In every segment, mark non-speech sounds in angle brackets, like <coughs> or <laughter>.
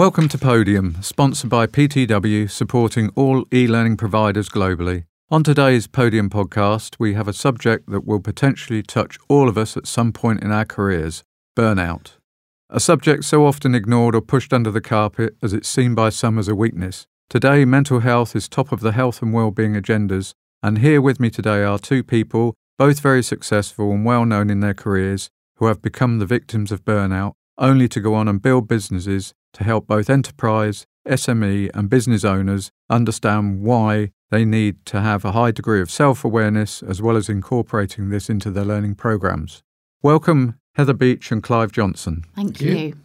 Welcome to Podium, sponsored by PTW, supporting all e learning providers globally. On today's Podium podcast, we have a subject that will potentially touch all of us at some point in our careers burnout. A subject so often ignored or pushed under the carpet as it's seen by some as a weakness. Today, mental health is top of the health and well-being agendas, and here with me today are two people, both very successful and well known in their careers, who have become the victims of burnout, only to go on and build businesses to help both enterprise, SME, and business owners understand why they need to have a high degree of self awareness as well as incorporating this into their learning programs. Welcome, Heather Beach and Clive Johnson. Thank, Thank you. you.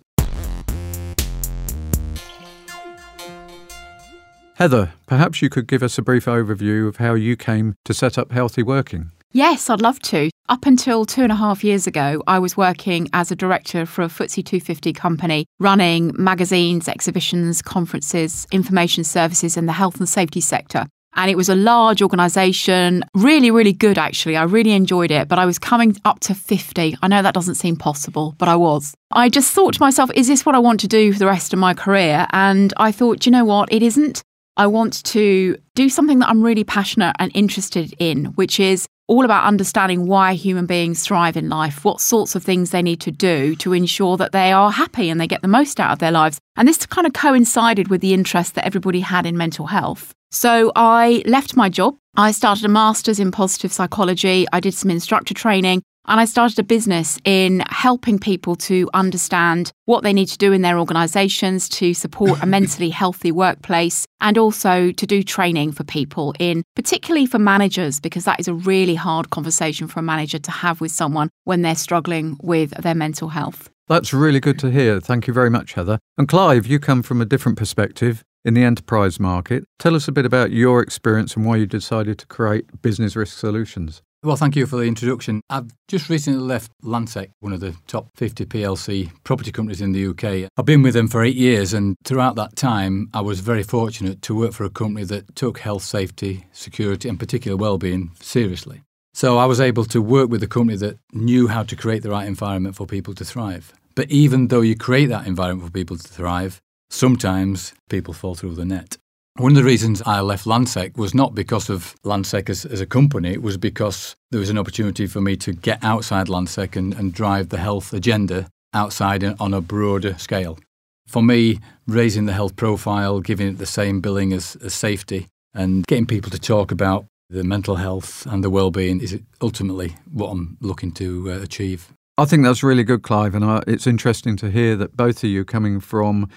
Heather, perhaps you could give us a brief overview of how you came to set up Healthy Working. Yes, I'd love to. Up until two and a half years ago, I was working as a director for a FTSE 250 company, running magazines, exhibitions, conferences, information services in the health and safety sector. And it was a large organisation, really, really good actually. I really enjoyed it, but I was coming up to 50. I know that doesn't seem possible, but I was. I just thought to myself, is this what I want to do for the rest of my career? And I thought, you know what? It isn't. I want to do something that I'm really passionate and interested in, which is all about understanding why human beings thrive in life, what sorts of things they need to do to ensure that they are happy and they get the most out of their lives. And this kind of coincided with the interest that everybody had in mental health. So I left my job. I started a master's in positive psychology. I did some instructor training and I started a business in helping people to understand what they need to do in their organizations to support a mentally <coughs> healthy workplace and also to do training for people in particularly for managers because that is a really hard conversation for a manager to have with someone when they're struggling with their mental health. That's really good to hear. Thank you very much, Heather. And Clive, you come from a different perspective in the enterprise market. Tell us a bit about your experience and why you decided to create Business Risk Solutions. Well, thank you for the introduction. I've just recently left Landsec, one of the top 50 PLC property companies in the UK. I've been with them for eight years, and throughout that time, I was very fortunate to work for a company that took health, safety, security, and particular well-being seriously. So I was able to work with a company that knew how to create the right environment for people to thrive. But even though you create that environment for people to thrive, sometimes people fall through the net. One of the reasons I left Landsec was not because of Landsec as, as, a company, it was because there was an opportunity for me to get outside Landsec and, and drive the health agenda outside on a broader scale. For me, raising the health profile, giving it the same billing as, as safety, and getting people to talk about the mental health and the well-being is ultimately what I'm looking to uh, achieve. I think that's really good, Clive, and uh, it's interesting to hear that both of you coming from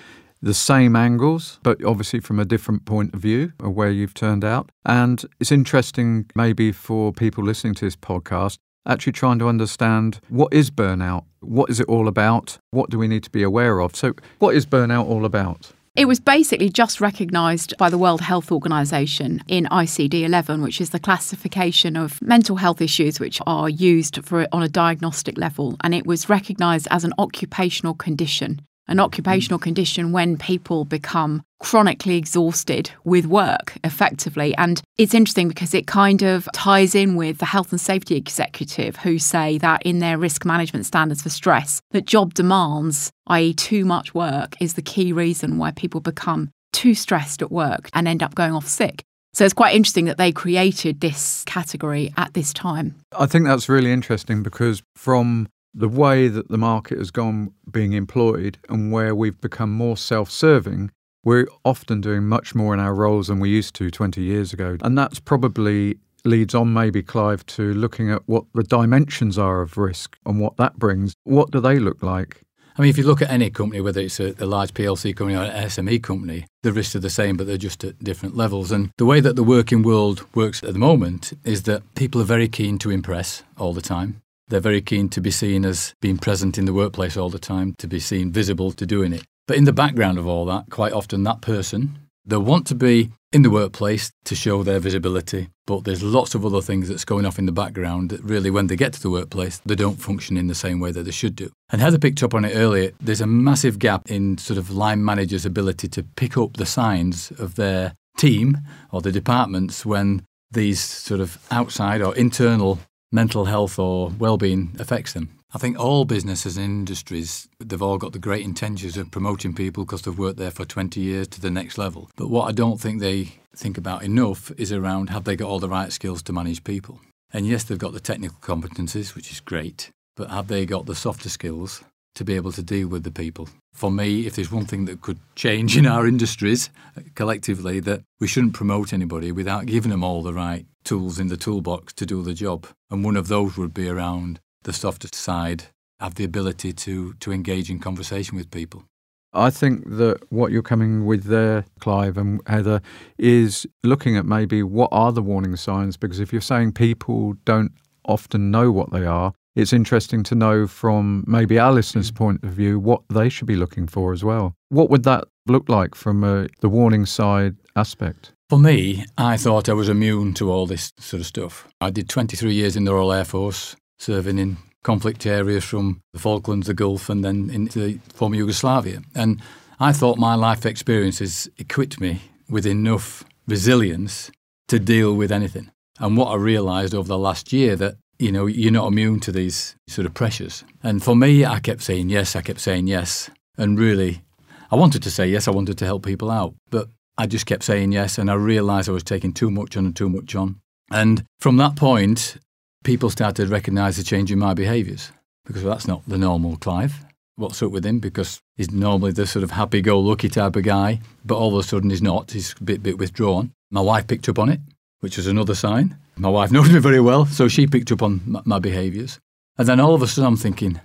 the same angles, but obviously from a different point of view of where you've turned out. And it's interesting, maybe for people listening to this podcast, actually trying to understand what is burnout? What is it all about? What do we need to be aware of? So, what is burnout all about? It was basically just recognised by the World Health Organization in ICD 11, which is the classification of mental health issues which are used for it on a diagnostic level. And it was recognised as an occupational condition an occupational condition when people become chronically exhausted with work effectively. And it's interesting because it kind of ties in with the health and safety executive who say that in their risk management standards for stress, that job demands, i.e., too much work, is the key reason why people become too stressed at work and end up going off sick. So it's quite interesting that they created this category at this time. I think that's really interesting because from the way that the market has gone being employed and where we've become more self serving, we're often doing much more in our roles than we used to 20 years ago. And that's probably leads on, maybe, Clive, to looking at what the dimensions are of risk and what that brings. What do they look like? I mean, if you look at any company, whether it's a, a, large PLC company or an SME company, the risks are the same, but they're just at different levels. And the way that the working world works at the moment is that people are very keen to impress all the time. They're very keen to be seen as being present in the workplace all the time, to be seen visible to doing it. But in the background of all that, quite often that person, they want to be in the workplace to show their visibility, but there's lots of other things that's going off in the background that really, when they get to the workplace, they don't function in the same way that they should do. And Heather picked up on it earlier, there's a massive gap in sort of line managers' ability to pick up the signs of their team or the departments when these sort of outside or internal mental health or well-being affects them. I think all businesses and industries, they've all got the great intentions of promoting people because they've worked there for 20 years to the next level. But what I don't think they think about enough is around have they got all the right skills to manage people? And yes, they've got the technical competencies, which is great, but have they got the softer skills to be able to deal with the people? For me, if there's one thing that could change in our industries collectively, that we shouldn't promote anybody without giving them all the right tools in the toolbox to do the job. And one of those would be around the softer side, have the ability to, to engage in conversation with people. I think that what you're coming with there, Clive and Heather, is looking at maybe what are the warning signs. Because if you're saying people don't often know what they are, it's interesting to know from maybe our listeners' point of view what they should be looking for as well. What would that look like from a, the warning side aspect? For me, I thought I was immune to all this sort of stuff. I did 23 years in the Royal Air Force, serving in conflict areas from the Falklands, the Gulf, and then into the former Yugoslavia. And I thought my life experiences equipped me with enough resilience to deal with anything. And what I realised over the last year that you know you're not immune to these sort of pressures. And for me, I kept saying yes, I kept saying yes, and really, I wanted to say yes, I wanted to help people out, but I just kept saying yes, and I realised I was taking too much on and too much on. And from that point, people started to recognise the change in my behaviours because well, that's not the normal Clive. What's up with him? Because he's normally the sort of happy go lucky type of guy, but all of a sudden he's not. He's a bit, bit withdrawn. My wife picked up on it, which was another sign. My wife knows me very well, so she picked up on my, my behaviours. And then all of a sudden I'm thinking,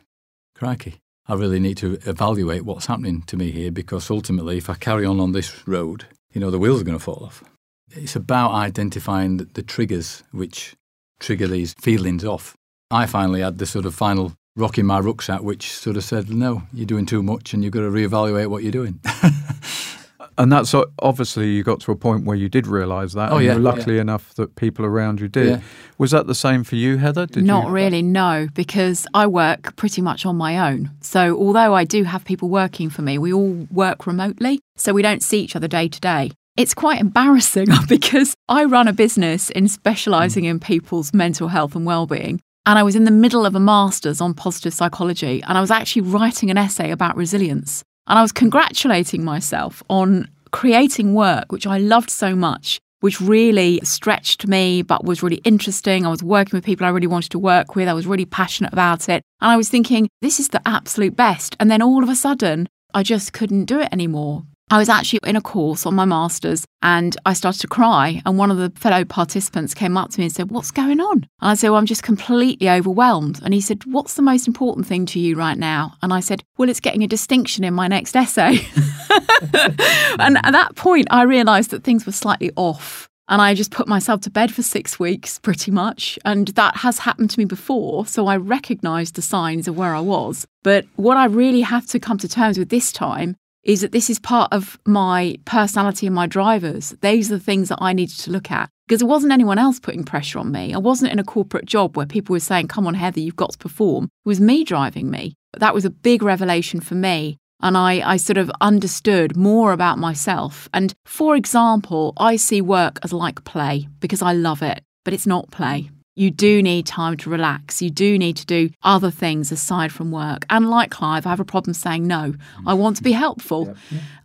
crikey, I really need to evaluate what's happening to me here because ultimately, if I carry on on this road, you know, the wheels are going to fall off. It's about identifying the, the triggers which trigger these feelings off. I finally had the sort of final rock in my rucksack, which sort of said, no, you're doing too much and you've got to reevaluate what you're doing. <laughs> and that's obviously you got to a point where you did realise that. Oh, yeah. luckily yeah. enough that people around you did. Yeah. Was that the same for you, Heather? Did Not you... really, no, because I work pretty much on my own. So although I do have people working for me, we all work remotely. So we don't see each other day to day. It's quite embarrassing <laughs> because I run a business in specialising mm. in people's mental health and well-being. And I was in the middle of a master's on positive psychology, and I was actually writing an essay about resilience. And I was congratulating myself on creating work which I loved so much, which really stretched me, but was really interesting. I was working with people I really wanted to work with. I was really passionate about it. And I was thinking, this is the absolute best. And then all of a sudden, I just couldn't do it anymore I was actually in a course on my master's and I started to cry. And one of the fellow participants came up to me and said, What's going on? And I said, Well, I'm just completely overwhelmed. And he said, What's the most important thing to you right now? And I said, Well, it's getting a distinction in my next essay. <laughs> and at that point, I realised that things were slightly off. And I just put myself to bed for six weeks, pretty much. And that has happened to me before. So I recognised the signs of where I was. But what I really have to come to terms with this time is that this is part of my personality and my drivers. These are the things that I needed to look at because it wasn't anyone else putting pressure on me. I wasn't in a corporate job where people were saying, Come on, Heather, you've got to perform. It was me driving me. That was a big revelation for me. And I, I sort of understood more about myself. And for example, I see work as like play because I love it, but it's not play you do need time to relax. You do need to do other things aside from work. And like Clive, I have a problem saying no. I want to be helpful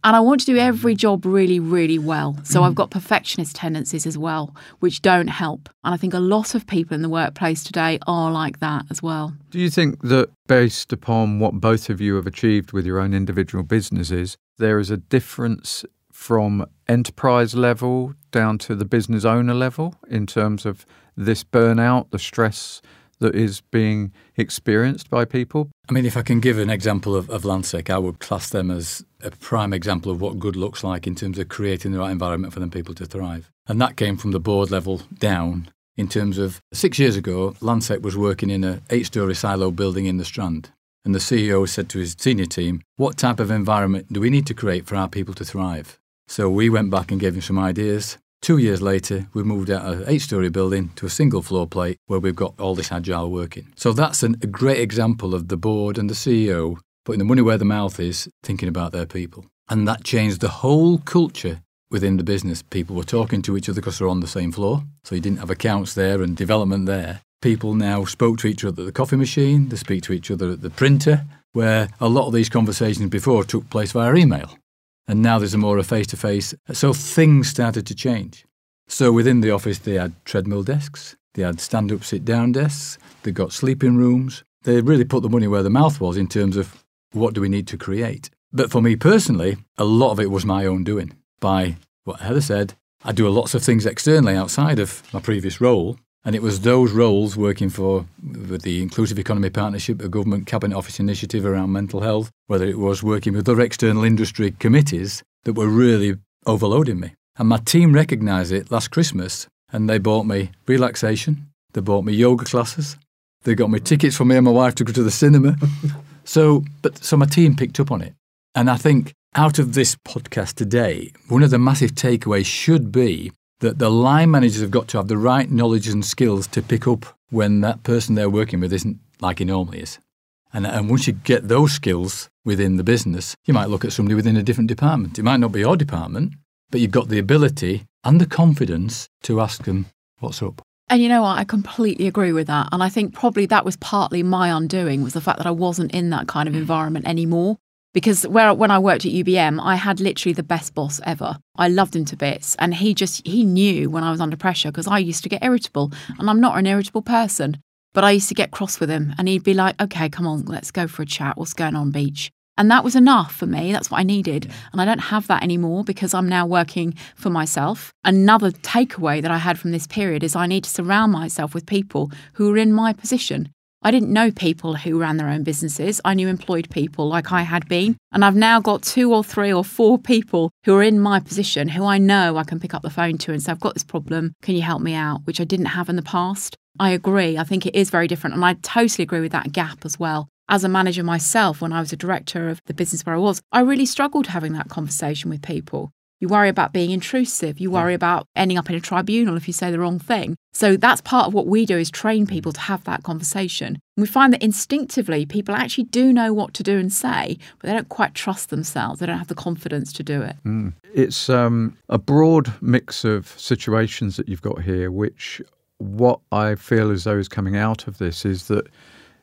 and I want to do every job really, really well. So I've got perfectionist tendencies as well, which don't help. And I think a lot of people in the workplace today are like that as well. Do you think that based upon what both of you have achieved with your own individual businesses, there is a difference from enterprise level down to the business owner level in terms of this burnout, the stress that is being experienced by people? I mean, if I can give an example of, of Landsec, I would class them as a prime example of what good looks like in terms of creating the right environment for them people to thrive. And that came from the board level down in terms of six years ago, Landsec was working in an eight story silo building in the Strand. And the CEO said to his senior team, What type of environment do we need to create for our people to thrive? So we went back and gave him some ideas. Two years later, we moved out of an eight story building to a single floor plate where we've got all this agile working. So that's an, a great example of the board and the CEO putting the money where the mouth is, thinking about their people. And that changed the whole culture within the business. People were talking to each other because they're on the same floor. So you didn't have accounts there and development there. people now spoke to each other at the coffee machine, they speak to each other at the printer, where a lot of these conversations before took place via email. And now there's a more face to face. So things started to change. So within the office, they had treadmill desks, they had stand up, sit down desks, they got sleeping rooms. They really put the money where the mouth was in terms of what do we need to create. But for me personally, a lot of it was my own doing. By what Heather said, I do lots of things externally outside of my previous role. And it was those roles working for with the Inclusive Economy Partnership, a government cabinet office initiative around mental health, whether it was working with other external industry committees that were really overloading me. And my team recognised it last Christmas and they bought me relaxation, they bought me yoga classes, they got me tickets for me and my wife to go to the cinema. <laughs> so but so my team picked up on it. And I think out of this podcast today, one of the massive takeaways should be that the line managers have got to have the right knowledge and skills to pick up when that person they're working with isn't like he normally is. And, and once you get those skills within the business, you might look at somebody within a different department. It might not be your department, but you've got the ability and the confidence to ask them, what's up? And you know what? I completely agree with that. And I think probably that was partly my undoing was the fact that I wasn't in that kind of hmm. environment anymore because where when I worked at UBM, I had literally the best boss ever. I loved him to bits, and he just he knew when I was under pressure because I used to get irritable, and I'm not an irritable person, but I used to get cross with him, and he'd be like, "Okay, come on, let's go for a chat. What's going on, Beach?" And that was enough for me. That's what I needed. Yeah. And I don't have that anymore because I'm now working for myself. Another takeaway that I had from this period is I need to surround myself with people who are in my position. I didn't know people who ran their own businesses. I knew employed people like I had been. And I've now got two or three or four people who are in my position who I know I can pick up the phone to and say, I've got this problem. Can you help me out? Which I didn't have in the past. I agree. I think it is very different. And I totally agree with that gap as well. As a manager myself, when I was a director of the business where I was, I really struggled having that conversation with people. You worry about being intrusive. You worry about ending up in a tribunal if you say the wrong thing. So that's part of what we do is train people to have that conversation. And we find that instinctively people actually do know what to do and say, but they don't quite trust themselves. They don't have the confidence to do it. Mm. It's um, a broad mix of situations that you've got here, which what I feel as though is coming out of this is that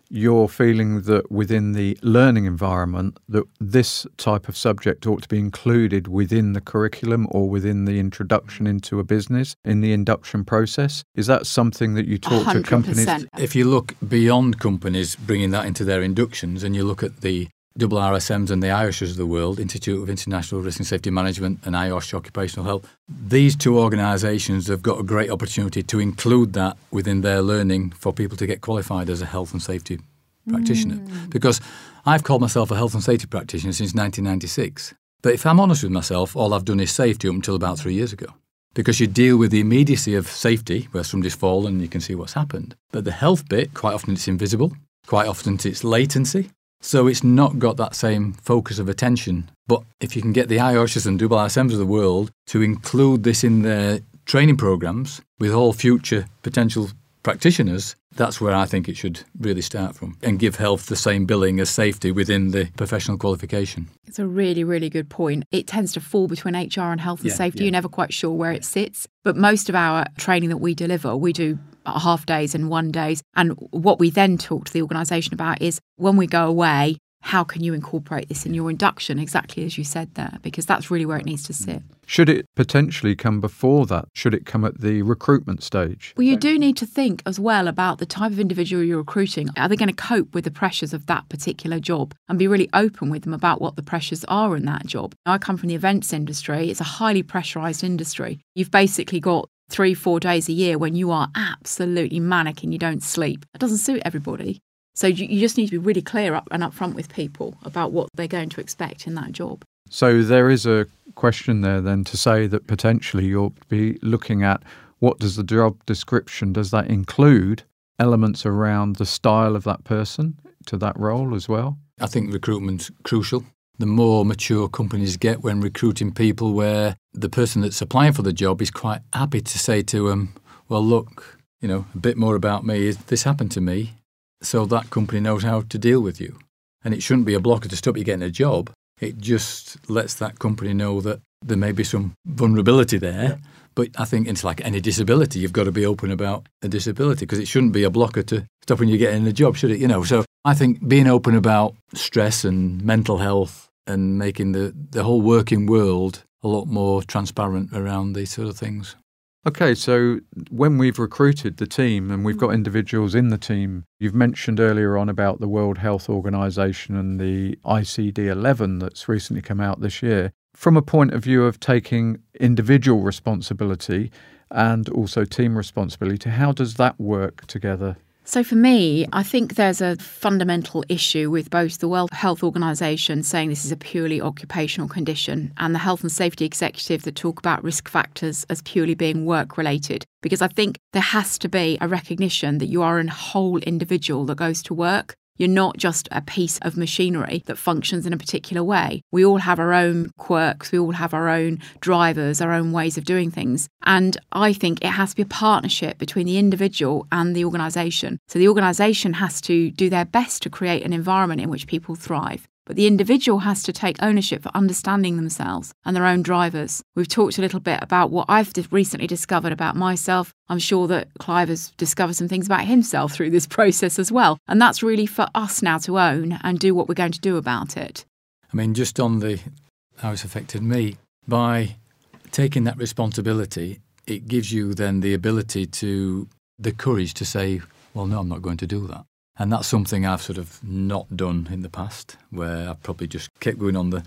you're feeling that within the learning environment that this type of subject ought to be included within the curriculum or within the introduction into a business in the induction process? Is that something that you talk 100%. to companies if you look beyond companies bringing that into their inductions and you look at the double RSMs and the IOSHs of the world, Institute of International Risk and Safety Management and IOSH Occupational Health, these two organisations have got a great opportunity to include that within their learning for people to get qualified as a health and safety practitioner. Mm. Because I've called myself a health and safety practitioner since 1996. But if I'm honest with myself, all I've done is safety up until about three years ago. Because you deal with the immediacy of safety, where somebody's fallen and you can see what's happened. But the health bit, quite often it's invisible, quite often it's latency. So it's not got that same focus of attention. But if you can get the IOSHs and double RSMs of the world to include this in their training programs with all future potential practitioners, that's where I think it should really start from and give health the same billing as safety within the professional qualification. It's a really, really good point. It tends to fall between HR and health and yeah, safety. Yeah. You're never quite sure where it sits. But most of our training that we deliver, we do Uh, half days and one days. And what we then talk to the organisation about is when we go away, how can you incorporate this in your induction, exactly as you said there, because that's really where it needs to sit. Should it potentially come before that? Should it come at the recruitment stage? Well, you do need to think as well about the type of individual you're recruiting. Are they going to cope with the pressures of that particular job and be really open with them about what the pressures are in that job? I come from the events industry, it's a highly pressurized industry. You've basically got three, four days a year when you are absolutely manic and you don't sleep. It doesn't suit everybody. So you, you just need to be really clear up and upfront with people about what they're going to expect in that job. So there is a question there then to say that potentially you'll be looking at what does the job description does that include elements around the style of that person to that role as well? I think recruitment's crucial. The more mature companies get when recruiting people where the person that's applying for the job is quite happy to say to them, well, look, you know, a bit more about me. This happened to me so that company knows how to deal with you. And it shouldn't be a blocker to stop you getting a job. It just lets that company know that there may be some vulnerability there, But I think it's like any disability, you've got to be open about a disability because it shouldn't be a blocker to stopping you getting a job, should it? You know, so I think being open about stress and mental health and making the, the whole working world a lot more transparent around these sort of things. Okay, so when we've recruited the team and we've got individuals in the team, you've mentioned earlier on about the World Health Organization and the ICD 11 that's recently come out this year. From a point of view of taking individual responsibility and also team responsibility, how does that work together? So, for me, I think there's a fundamental issue with both the World Health Organization saying this is a purely occupational condition and the Health and Safety Executive that talk about risk factors as purely being work related. Because I think there has to be a recognition that you are a whole individual that goes to work you're not just a piece of machinery that functions in a particular way. We all have our own quirks, we all have our own drivers, our own ways of doing things. And I think it has to be a partnership between the individual and the organisation. So the organisation has to do their best to create an environment in which people thrive. But the individual has to take ownership for understanding themselves and their own drivers. We've talked a little bit about what I've recently discovered about myself. I'm sure that Clive has discovered some things about himself through this <laughs> process as well. And that's really for us now to own and do what we're going to do about it. I mean, just on the how it's affected me, by taking that responsibility, it gives you then the ability to, the courage to say, well, no, I'm not going to do that. And that's something I've sort of not done in the past, where I've probably just kept going on the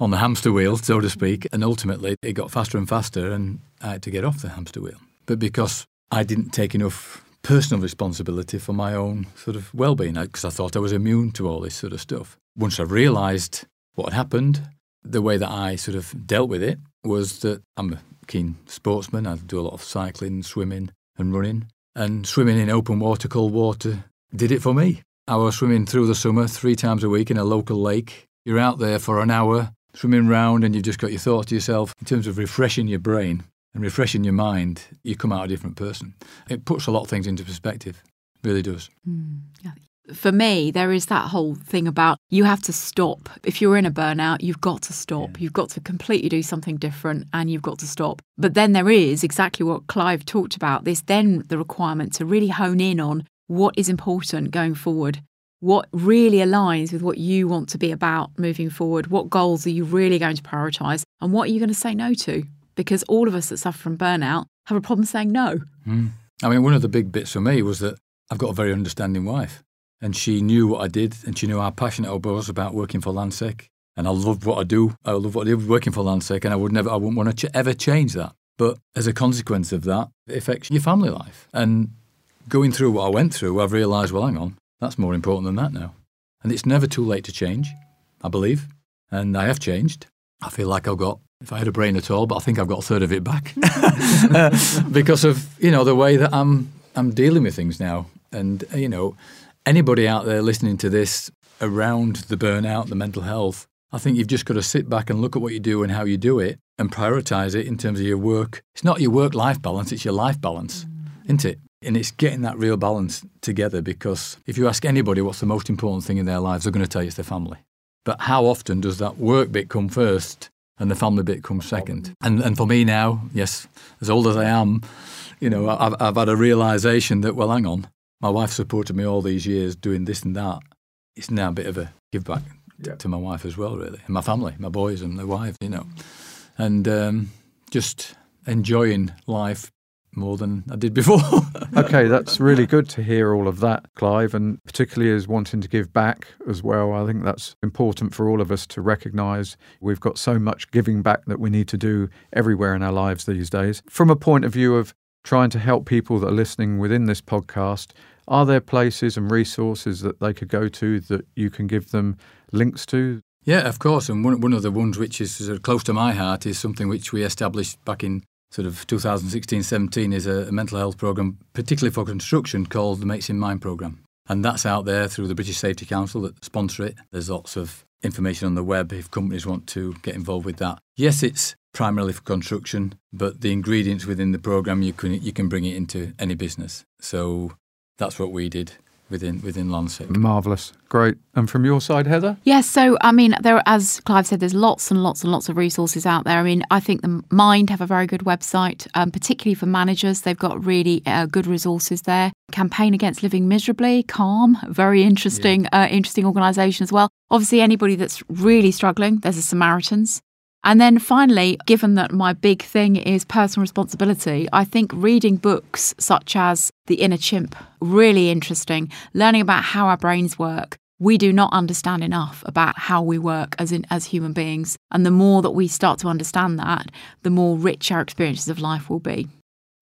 on the hamster wheel, so to speak. And ultimately, it got faster and faster, and I had to get off the hamster wheel. But because I didn't take enough personal responsibility for my own sort of well-being, because I thought I was immune to all this sort of stuff. Once I realised what had happened, the way that I sort of dealt with it was that I'm a keen sportsman. I do a lot of cycling, swimming, and running. And swimming in open water, cold water, did it for me. I was swimming through the summer three times a week in a local lake. You're out there for an hour, swimming round, and you've just got your thoughts to yourself. In terms of refreshing your brain and refreshing your mind, you come out a different person. It puts a lot of things into perspective, really does. Mm, yeah. For me, there is that whole thing about you have to stop. If you're in a burnout, you've got to stop. Yeah. You've got to completely do something different and you've got to stop. But then there is exactly what Clive talked about this then the requirement to really hone in on what is important going forward, what really aligns with what you want to be about moving forward, what goals are you really going to prioritize, and what are you going to say no to? Because all of us that suffer from burnout have a problem saying no. Mm. I mean, one of the big bits for me was that I've got a very understanding wife, and she knew what I did, and she knew how passionate I was about working for Landsec. And I love what I do. I love what I did working for Landsec, and I would never, I wouldn't want to ch- ever change that. But as a consequence of that, it affects your family life. And going through what I went through, I've realised, well, hang on, that's more important than that now. And it's never too late to change, I believe. And I have changed. I feel like I've got, if I had a brain at all, but I think I've got a third of it back <laughs> because of, you know, the way that I'm, I'm dealing with things now. And, you know, anybody out there listening to this around the burnout, the mental health, I think you've just got to sit back and look at what you do and how you do it and prioritize it in terms of your work. It's not your work life balance, it's your life balance, mm. isn't it? And it's getting that real balance together because if you ask anybody what's the most important thing in their lives, they're going to tell you it's their family. But how often does that work bit come first and the family bit come second? And, and for me now, yes, as old as I am, you know, I've, I've had a realization that, well, hang on, my wife supported me all these years doing this and that. It's now a bit of a give back yeah. to my wife as well, really, and my family, my boys and my wife, you know. And um, just enjoying life more than I did before. <laughs> okay, that's really good to hear all of that, Clive, and particularly as wanting to give back as well. I think that's important for all of us to recognise we've got so much giving back that we need to do everywhere in our lives these days. From a point of view of trying to help people that are listening within this podcast, are there places and resources that they could go to that you can give them links to? Yeah, of course. And one, one of the ones which is of close to my heart is something which we established back in sort of 2016-17 is a, a mental health program, particularly for construction, called the Mates in Mind program. And that's out there through the British Safety Council that sponsor it. There's lots of information on the web if companies want to get involved with that. Yes, it's primarily for construction, but the ingredients within the program you can you can bring it into any business. So that's what we did within within Landsec. Marvellous. Great. And from your side, Heather? Yes, so I mean, there, as Clive said, there's lots and lots and lots of resources out there. I mean, I think the Mind have a very good website, um, particularly for managers. They've got really uh, good resources there. Campaign Against Living Miserably, Calm, very interesting, yeah. uh, interesting organisation as well. Obviously, anybody that's really struggling, there's a Samaritans. And then finally, given that my big thing is personal responsibility, I think reading books such as The Inner Chimp, really interesting, learning about how our brains work. We do not understand enough about how we work as in, as human beings. And the more that we start to understand that, the more rich our experiences of life will be.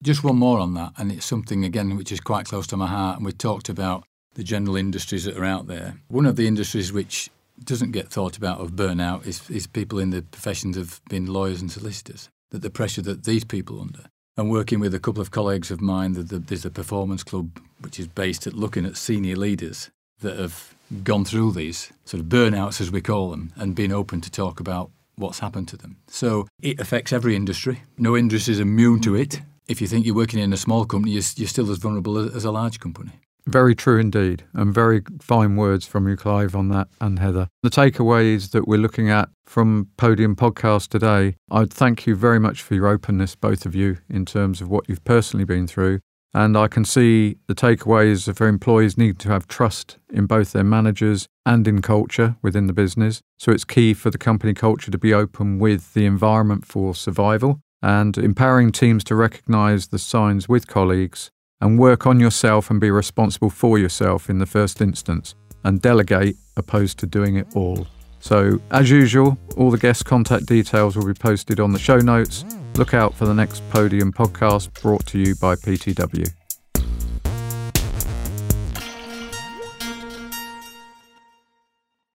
Just one more on that, and it's something again which is quite close to my heart. And we talked about the general industries that are out there. One of the industries which doesn't get thought about of burnout is, is people in the professions of being lawyers and solicitors, that the pressure that these people are under. And working with a couple of colleagues of mine, there's a performance club which is based at looking at senior leaders that have gone through these sort of burnouts, as we call them, and been open to talk about what's happened to them. So it affects every industry. No industry is immune to it. If you think you're working in a small company, you're, you're still as vulnerable as a large company. Very true indeed, and very fine words from you, Clive, on that, and Heather. The takeaways that we're looking at from Podium Podcast today, I'd thank you very much for your openness, both of you, in terms of what you've personally been through. And I can see the takeaways of employees need to have trust in both their managers and in culture within the business. So it's key for the company culture to be open with the environment for survival and empowering teams to recognise the signs with colleagues and work on yourself and be responsible for yourself in the first instance and delegate opposed to doing it all. So, as usual, all the guest contact details will be posted on the show notes. Look out for the next Podium podcast brought to you by PTW.